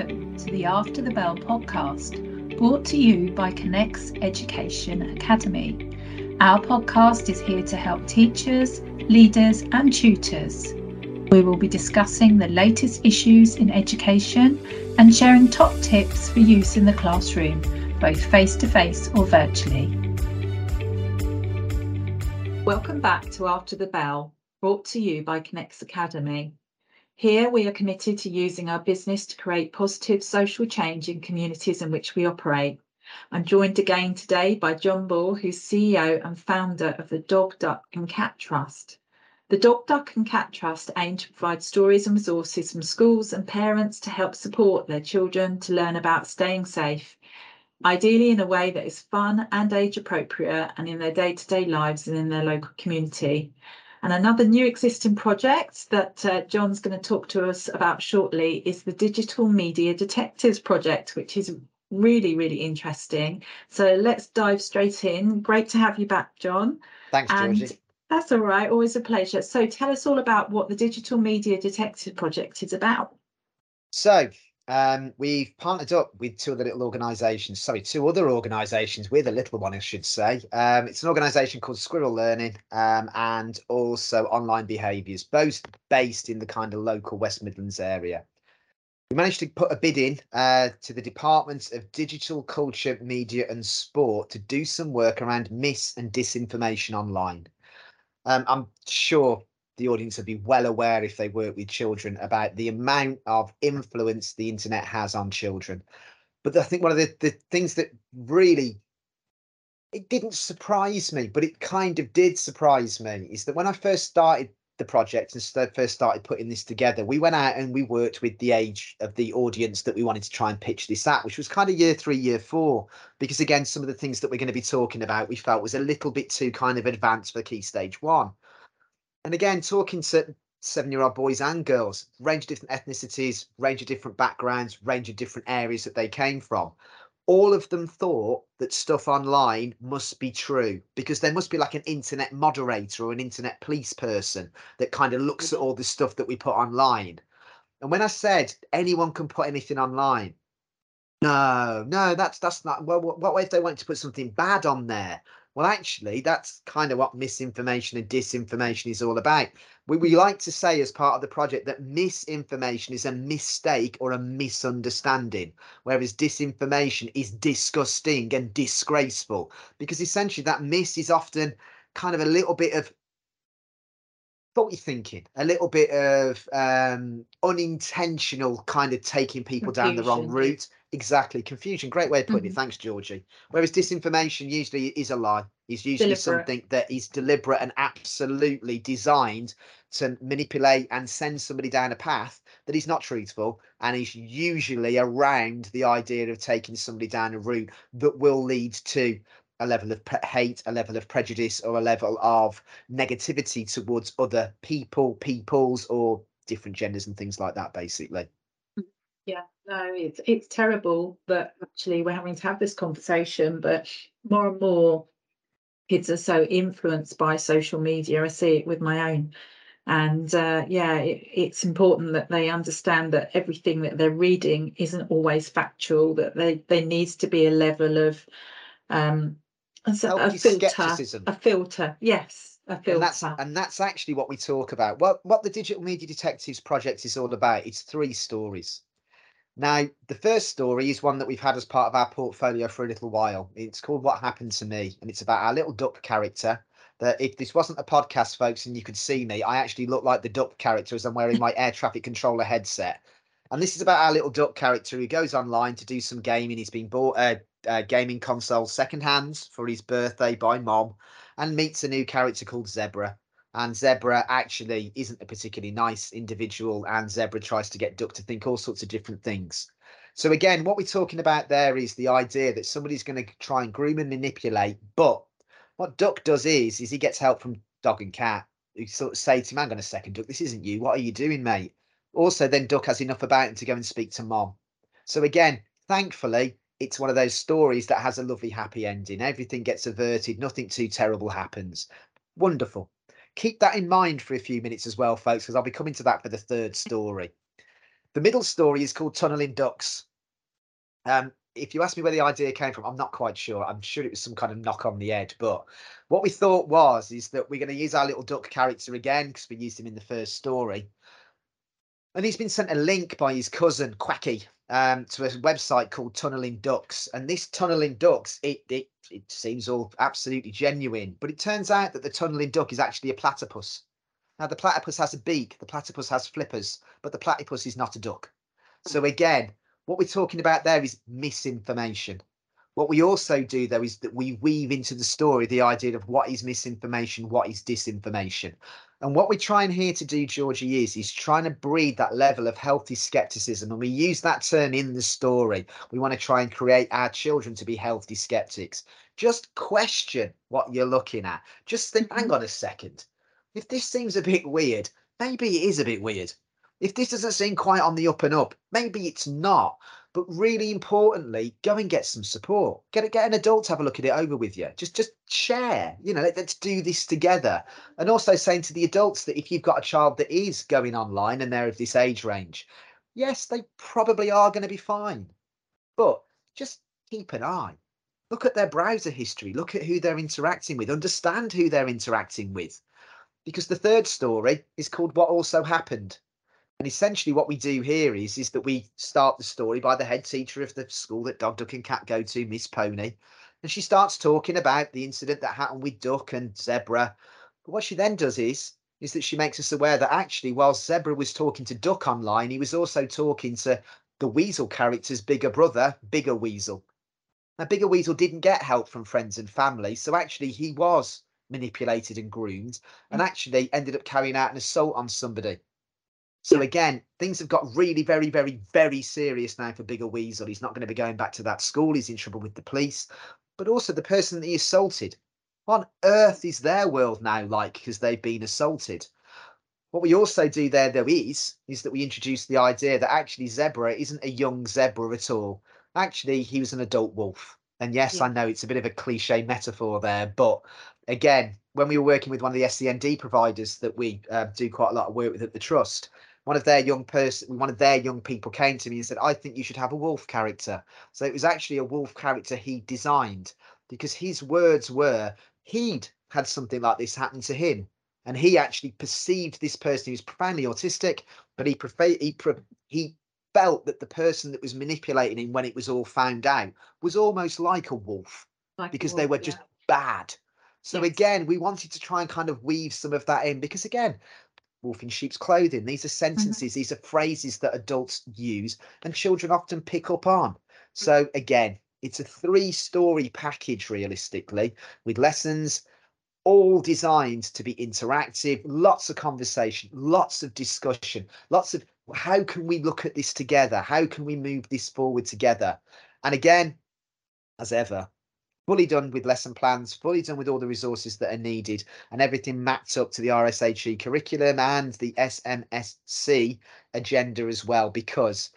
Welcome to the After the Bell podcast, brought to you by Connex Education Academy. Our podcast is here to help teachers, leaders, and tutors. We will be discussing the latest issues in education and sharing top tips for use in the classroom, both face to face or virtually. Welcome back to After the Bell, brought to you by Connex Academy. Here, we are committed to using our business to create positive social change in communities in which we operate. I'm joined again today by Jon Bull, who's CEO and founder of the Dog, Duck and Cat Trust. The Dog, Duck and Cat Trust aim to provide stories and resources from schools and parents to help support their children to learn about staying safe, ideally in a way that is fun and age appropriate and in their day to day lives and in their local community. And another new existing project that uh, Jon's going to talk to us about shortly is the Digital Media Detectives Project, which is really, really interesting. So let's dive straight in. Great to have you back, Jon. Thanks, Georgie. And that's all right, always a pleasure. So tell us all about what the Digital Media Detective Project is about. So, um, we've partnered up with two other little organisations, sorry, two other organisations with a little one, I should say. Um, it's an organisation called Squirrel Learning um, and also Online Behaviours, both based in the kind of local West Midlands area. We managed to put a bid in uh, to the Department of Digital Culture, Media and Sport to do some work around mis and disinformation online. Um, I'm sure the audience would be well aware if they work with children about the amount of influence the internet has on children. But I think one of the, the things that really it didn't surprise me, but it kind of did surprise me is that when I first started the project and first started putting this together, we went out and we worked with the age of the audience that we wanted to try and pitch this at, which was kind of year three, year four. Because again, some of the things that we're going to be talking about, we felt was a little bit too kind of advanced for key stage one. And again, talking to seven year old boys and girls, range of different ethnicities, range of different backgrounds, range of different areas that they came from. All of them thought that stuff online must be true because there must be like an internet moderator or an internet police person that kind of looks at mm-hmm. all the stuff that we put online. And when I said anyone can put anything online, no, no, that's that's not. Well, what, what if they want to put something bad on there? Well, actually, that's kind of what misinformation and disinformation is all about. We, we like to say, as part of the project, that misinformation is a mistake or a misunderstanding, whereas disinformation is disgusting and disgraceful, because essentially that miss is often kind of a little bit of faulty thinking, a little bit of um, unintentional kind of taking people Confusion. down the wrong route. Exactly, confusion. Great way of putting mm-hmm. it. Thanks, Georgie. Whereas disinformation usually is a lie. Is usually deliberate. something that is deliberate and absolutely designed to manipulate and send somebody down a path that is not truthful and is usually around the idea of taking somebody down a route that will lead to a level of hate, a level of prejudice, or a level of negativity towards other people, peoples, or different genders and things like that, basically. Yeah, no, it's it's terrible that actually we're having to have this conversation, but more and more kids are so influenced by social media. I see it with my own. And uh, yeah, it, it's important that they understand that everything that they're reading isn't always factual, that they, there needs to be a level of um, a, a filter. Skepticism. A filter, yes. A filter. And that's, and that's actually what we talk about. What, what the Digital Media Detectives project is all about. It's three stories. Now, the first story is one that we've had as part of our portfolio for a little while. It's called What Happened to Me, and it's about our little duck character. That if this wasn't a podcast, folks, and you could see me, I actually look like the duck character as I'm wearing my air traffic controller headset. And this is about our little duck character who goes online to do some gaming. He's been bought a, a gaming console secondhand for his birthday by mom and meets a new character called Zebra and Zebra actually isn't a particularly nice individual, and Zebra tries to get Duck to think all sorts of different things. So again, what we're talking about there is the idea that somebody's going to try and groom and manipulate, but what Duck does is, is he gets help from Dog and Cat, who sort of say to him, "Hang on a second, Duck, this isn't you. What are you doing, mate?" Also, then Duck has enough about him to go and speak to Mom. So again, thankfully, it's one of those stories that has a lovely happy ending. Everything gets averted, nothing too terrible happens. Wonderful keep that in mind for a few minutes as well, folks, because I'll be coming to that for the third story. The middle story is called Tunneling Ducks. Um, if you ask me where the idea came from, I'm not quite sure. I'm sure it was some kind of knock on the head. But what we thought was is that we're going to use our little duck character again because we used him in the first story. And he's been sent a link by his cousin Quacky um, to a website called Tunneling Ducks. And this Tunneling Ducks, it, it it seems all absolutely genuine, but it turns out that the tunneling duck is actually a platypus. Now the platypus has a beak, the platypus has flippers, but the platypus is not a duck. So again, what we're talking about there is misinformation. What we also do, though, is that we weave into the story the idea of what is misinformation, what is disinformation. And what we're trying here to do, Georgie, is, is trying to breed that level of healthy skepticism. And we use that term in the story. We want to try and create our children to be healthy skeptics. Just question what you're looking at. Just think, hang mm-hmm. on a second. If this seems a bit weird, maybe it is a bit weird. If this doesn't seem quite on the up and up, maybe it's not. But really importantly, go and get some support. Get get an adult to have a look at it over with you. Just just share. You know, let, let's do this together. And also saying to the adults that if you've got a child that is going online and they're of this age range, yes, they probably are going to be fine. But just keep an eye. Look at their browser history. Look at who they're interacting with. Understand who they're interacting with. Because the third story is called What Also Happened. And essentially, what we do here is, is that we start the story by the head teacher of the school that Dog, Duck, and Cat go to, Miss Pony. And she starts talking about the incident that happened with Duck and Zebra. But what she then does is, is that she makes us aware that actually, while Zebra was talking to Duck online, he was also talking to the Weasel character's bigger brother, Bigger Weasel. Now, Bigger Weasel didn't get help from friends and family, so actually he was manipulated and groomed, and mm. actually ended up carrying out an assault on somebody. So again, things have got really very, very, very serious now for Bigger Weasel. He's not going to be going back to that school. He's in trouble with the police, but also the person that he assaulted. What on earth is their world now like because they've been assaulted? What we also do there, though, is is that we introduce the idea that actually Zebra isn't a young zebra at all. Actually, he was an adult wolf. And yes, yeah. I know it's a bit of a cliche metaphor there, but again, when we were working with one of the SEND providers that we uh, do quite a lot of work with at the trust, one of their young person, one of their young people came to me and said, "I think you should have a wolf character." So it was actually a wolf character he designed because his words were he'd had something like this happen to him, and he actually perceived this person who was profoundly autistic, but he he he felt that the person that was manipulating him when it was all found out was almost like a wolf like because a wolf, they were just yeah. bad. So yes. again, we wanted to try and kind of weave some of that in because again, wolf in sheep's clothing. These are mm-hmm. sentences, mm-hmm. these are phrases that adults use and children often pick up on. So again, it's a three story package realistically with lessons all designed to be interactive, lots of conversation, lots of discussion, lots of how can we look at this together? How can we move this forward together? And again, as ever, fully done with lesson plans, fully done with all the resources that are needed, and everything mapped up to the RSHE curriculum and the SMSC agenda as well, because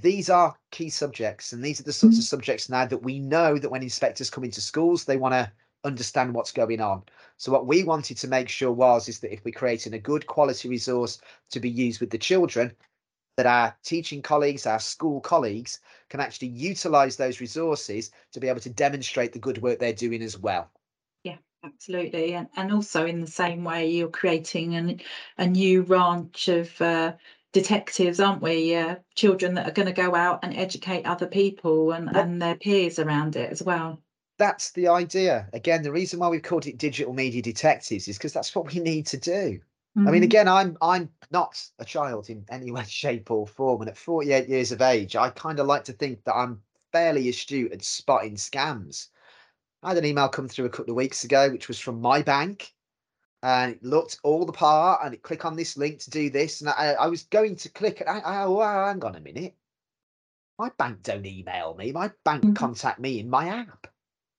these are key subjects and these are the sorts of mm-hmm. subjects now that we know that when inspectors come into schools they want to understand what's going on so what we wanted to make sure was is that if we're creating a good quality resource to be used with the children that our teaching colleagues, our school colleagues can actually utilize those resources to be able to demonstrate the good work they're doing as well. Yeah, absolutely. And, and also in the same way, you're creating an, a new ranch of uh, detectives, aren't we? Uh, children that are going to go out and educate other people and, well, and their peers around it as well. That's the idea. Again, the reason why we've called it digital media detectives is because that's what we need to do. Mm-hmm. I mean, mm-hmm. again, I'm I'm not a child in any way, shape, or form, and at 48 years of age, I kind of like to think that I'm fairly astute at spotting scams. I had an email come through a couple of weeks ago, which was from my bank, and it looked all the part, and it click on this link to do this, and I, I was going to click, and I, I oh, hang on a minute, my bank don't email me, my bank mm-hmm. contact me in my app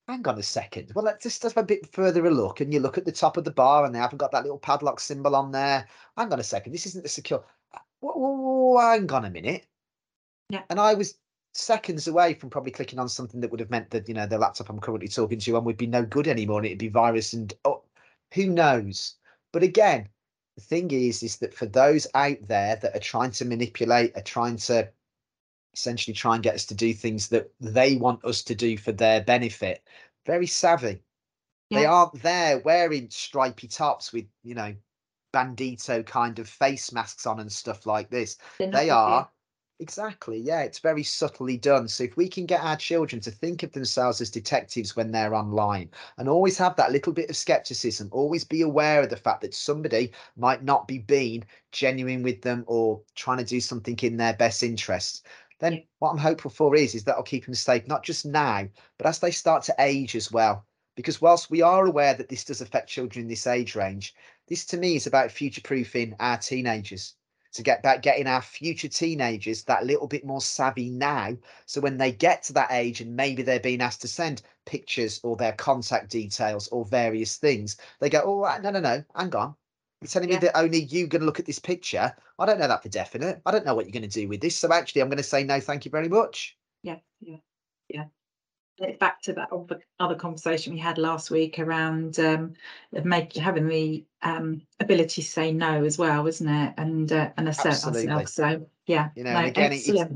hang on a second. Well, let's just have a bit further a look. And you look at the top of the bar and they haven't got that little padlock symbol on there. Hang on a second. This isn't the secure. Uh, whoa, whoa, whoa, hang on a minute. Yeah. And I was seconds away from probably clicking on something that would have meant that, you know, the laptop I'm currently talking to on would be no good anymore and it'd be virus and oh, who knows. But again, the thing is, is that for those out there that are trying to manipulate, are trying to essentially try and get us to do things that they want us to do for their benefit, very savvy. They aren't there wearing stripy tops with, you know, bandito kind of face masks on and stuff like this. They're They are exactly, yeah, it's very subtly done. So if we can get our children to think of themselves as detectives when they're online and always have that little bit of skepticism, always be aware of the fact that somebody might not be being genuine with them or trying to do something in their best interests. Then Yeah. what I'm hopeful for is is that I'll keep them safe, not just now, but as they start to age as well. Because whilst we are aware that this does affect children in this age range, this to me is about future proofing our teenagers to get back getting our future teenagers that little bit more savvy now so when they get to that age and maybe they're being asked to send pictures or their contact details or various things they go oh no no no hang on you're telling Yeah. me that only you're going to look at this picture i don't know that for definite i don't know what you're going to do with this so actually i'm going to say no thank you very much Yeah, yeah, yeah. It's back to that other, other conversation we had last week around um, make, having the um, ability to say no as well, isn't it? And uh, and assert Absolutely. ourselves. So yeah, You know, no, and again, it's-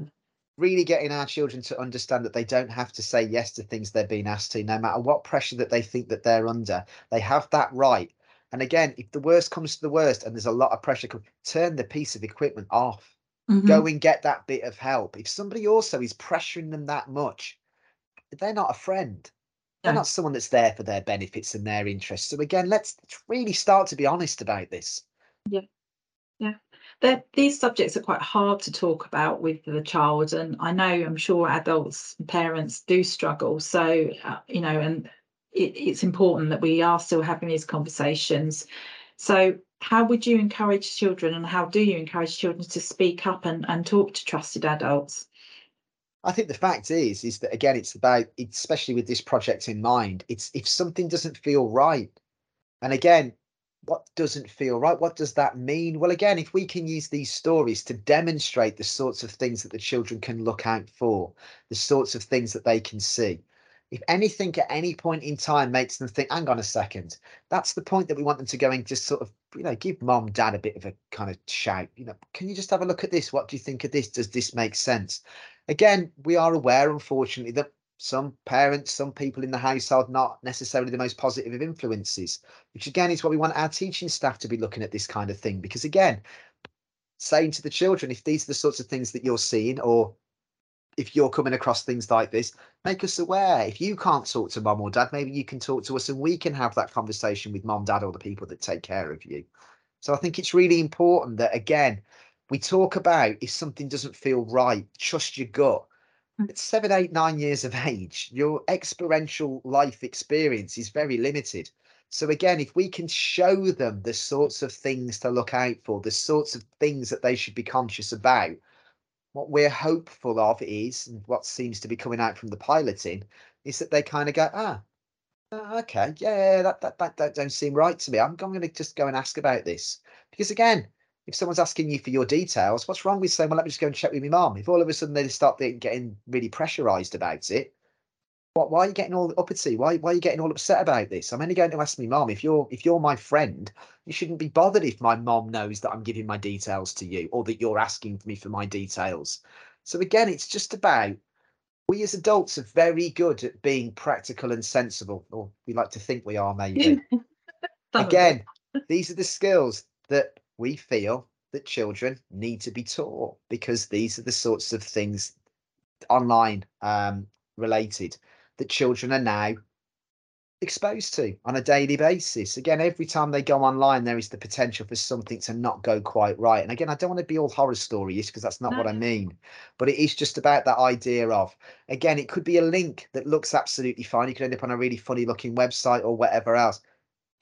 really getting our children to understand that they don't have to say yes to things they're being asked to, no matter what pressure that they think that they're under. They have that right. And again, if the worst comes to the worst and there's a lot of pressure, turn the piece of equipment off. Mhm. Go and get that bit of help. If somebody also is pressuring them that much, they're not a friend. They're No. not someone that's there for their benefits and their interests. So again, let's really start to be honest about this. Yeah. Yeah. They're- these subjects are quite hard to talk about with the child, and I know I'm sure adults, and parents do struggle. So uh, you know, and it, it's important that we are still having these conversations. So, how would you encourage children, and how do you encourage children to speak up and, and talk to trusted adults? I think the fact is, is that again, it's about, especially with this project in mind, it's if something doesn't feel right. And again, what doesn't feel right? What does that mean? Well, again, if we can use these stories to demonstrate the sorts of things that the children can look out for, the sorts of things that they can see. If anything at any point in time makes them think, hang on a second, that's the point that we want them to go and just sort of, you know, give mom, dad a bit of a kind of shout, you know, can you just have a look at this? What do you think of this? Does this make sense? again, we are aware, unfortunately, that some parents, some people in the household, not necessarily the most positive of influences, which again is what we want our teaching staff to be looking at this kind of thing. Because again, saying to the children, if these are the sorts of things that you're seeing, or if you're coming across things like this, make us aware. If you can't talk to mom or dad, maybe you can talk to us and we can have that conversation with mom, dad, or the people that take care of you. So I think it's really important that, again, we talk about if something doesn't feel right, trust your gut. Mm. At seven, eight, nine years of age, your experiential life experience is very limited. So again, if we can show them the sorts of things to look out for, the sorts of things that they should be conscious about, what we're hopeful of is, and what seems to be coming out from the piloting, is that they kind of go, ah, uh, okay, yeah, that, that that that don't seem right to me. I'm, I'm going to just go and ask about this because again, if someone's asking you for your details, what's wrong with saying, well, let me just go and check with my mom? If all of a sudden they start getting really pressurized about it, what? Why are you getting all uppity? Why? Why are you getting all upset about this? I'm only going to ask my mom. If you're if you're my friend, you shouldn't be bothered if my mom knows that I'm giving my details to you or that you're asking me for my details. So again, it's just about we as adults are very good at being practical and sensible, or we like to think we are, maybe. Again, these are the skills that we feel that children need to be taught because these are the sorts of things online um, related that children are now exposed to on a daily basis. Again, every time they go online, there is the potential for something to not go quite right. And again, I don't want to be all horror stories because that's not what I mean, but it is just about that idea of, again, it could be a link that looks absolutely fine. You could end up on a really funny looking website or whatever else.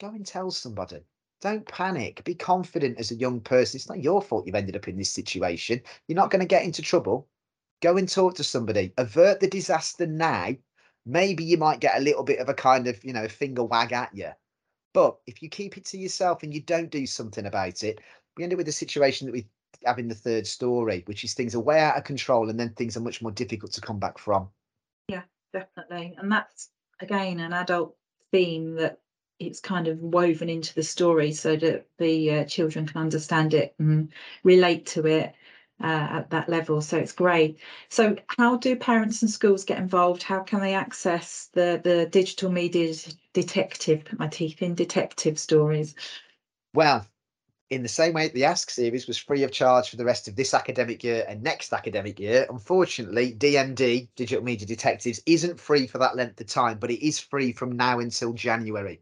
Go and tell somebody. Don't panic. Be confident as a young person. It's not your fault you've ended up in this situation. You're not going to get into trouble. Go and talk to somebody. Avert the disaster now. Maybe you might get a little bit of a kind of, you know, finger wag at you. But if you keep it to yourself and you don't do something about it, we end up with a situation that we have in the third story, which is things are way out of control and then things are much more difficult to come back from. Yeah, definitely and that's again an adult theme that it's kind of woven into the story so that the uh, children can understand it and relate to it uh, at that level. So it's great. So how do parents and schools get involved? How can they access the the digital media detective? Put my teeth in detective stories. Well, in the same way the Ask series was free of charge for the rest of this academic year and next academic year, unfortunately, DMD, Digital Media Detectives, isn't free for that length of time, but it is free from now until January.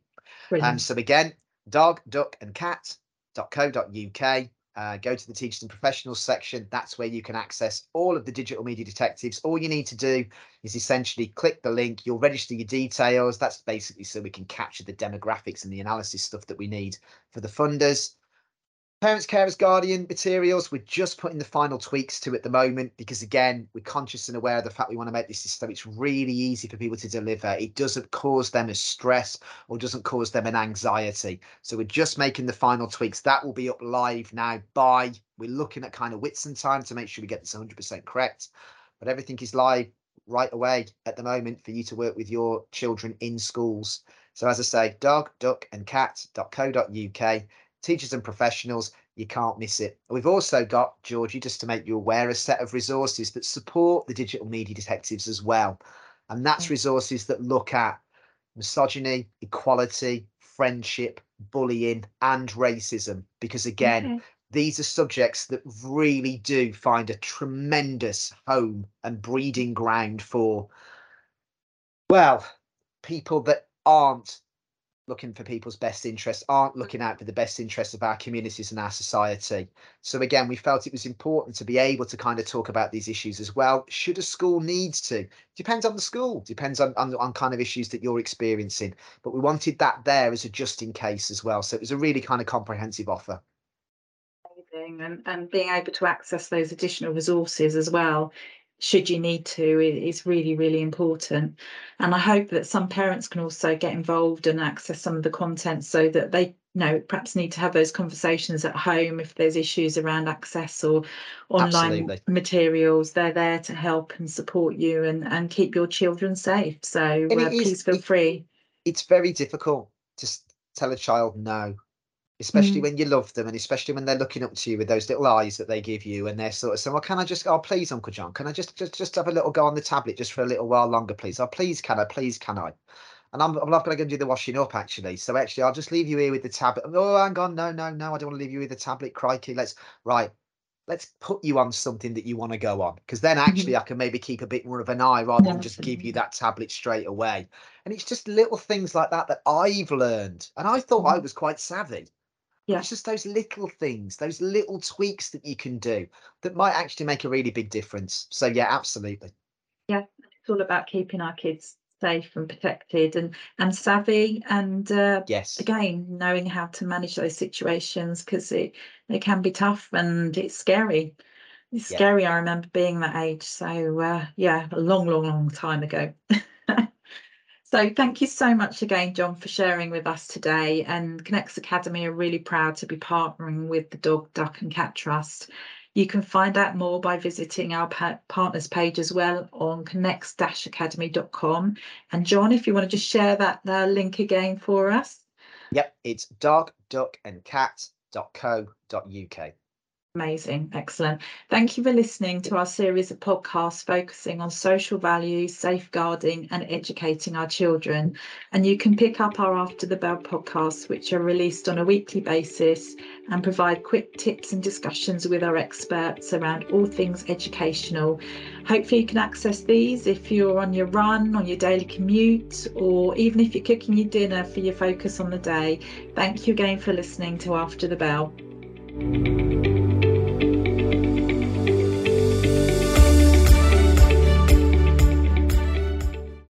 Um, so again, dog, duck and cat.co.uk. Uh, go to the teachers and professionals section. That's where you can access all of the digital media detectives. All you need to do is essentially click the link. You'll register your details. That's basically so we can capture the demographics and the analysis stuff that we need for the funders. Parents, carers, guardian materials, we're just putting the final tweaks to at the moment because, again, we're conscious and aware of the fact we want to make this so it's really easy for people to deliver. It doesn't cause them a stress or doesn't cause them an anxiety. So we're just making the final tweaks. That will be up live now by, we're looking at kind of Whitsuntime to make sure we get this 100% correct. But everything is live right away at the moment for you to work with your children in schools. So as I say, dog, duck and cat.co.uk teachers and professionals, you can't miss it. We've also got, Georgie, just to make you aware, a set of resources that support the digital media detectives as well. And that's mm. resources that look at misogyny, equality, friendship, bullying, and racism. Because again, okay. these are subjects that really do find a tremendous home and breeding ground for, well, people that aren't looking for people's best interests, aren't looking out for the best interests of our communities and our society. So again, we felt it was important to be able to kind of talk about these issues as well. Should a school needs to? Depends on the school, depends on, on, on kind of issues that you're experiencing. But we wanted that there as a just in case as well. So it was a really kind of comprehensive offer. And, and being able to access those additional resources as well should you need to is really really important. And i hope that some parents can also get involved and access some of the content so that they you know perhaps need to have those conversations at home if there's issues around access or online Absolutely. materials. They're there to help and support you and and keep your children safe. So uh, please feel it, free. it's very difficult to tell a child no especially mm. when you love them and especially when they're looking up to you with those little eyes that they give you and they're sort of saying well can i just oh please uncle jon can i just just just have a little go on the tablet just for a little while longer please oh please can i please can i and i'm, I'm not going to do the washing up actually so actually i'll just leave you here with the tablet oh hang on no no no i don't want to leave you with the tablet crikey let's right let's put you on something that you want to go on because then actually I can maybe keep a bit more of an eye rather than just give you that tablet straight away. And it's just little things like that that I've learned. And I thought I mm-hmm. was quite savvy. Yeah. It's just those little things, those little tweaks that you can do that might actually make a really big difference. So yeah, absolutely. Yeah, it's all about keeping our kids safe and protected and and savvy and uh, yes again knowing how to manage those situations because it they can be tough and it's scary it's yeah. scary i remember being that age so uh, yeah a long long long time ago So thank you so much again, Jon, for sharing with us today. And Connex Academy are really proud to be partnering with the Dog, Duck and Cat Trust. You can find out more by visiting our partners page as well on connex-academy.com. And Jon, if you want to just share that uh, link again for us. Yep, it's dog, duck and cat.co.uk. Amazing, excellent. Thank you for listening to our series of podcasts focusing on social values, safeguarding, and educating our children. And you can pick up our After the Bell podcasts, which are released on a weekly basis and provide quick tips and discussions with our experts around all things educational. Hopefully, you can access these if you're on your run, on your daily commute, or even if you're cooking your dinner for your focus on the day. Thank you again for listening to After the Bell.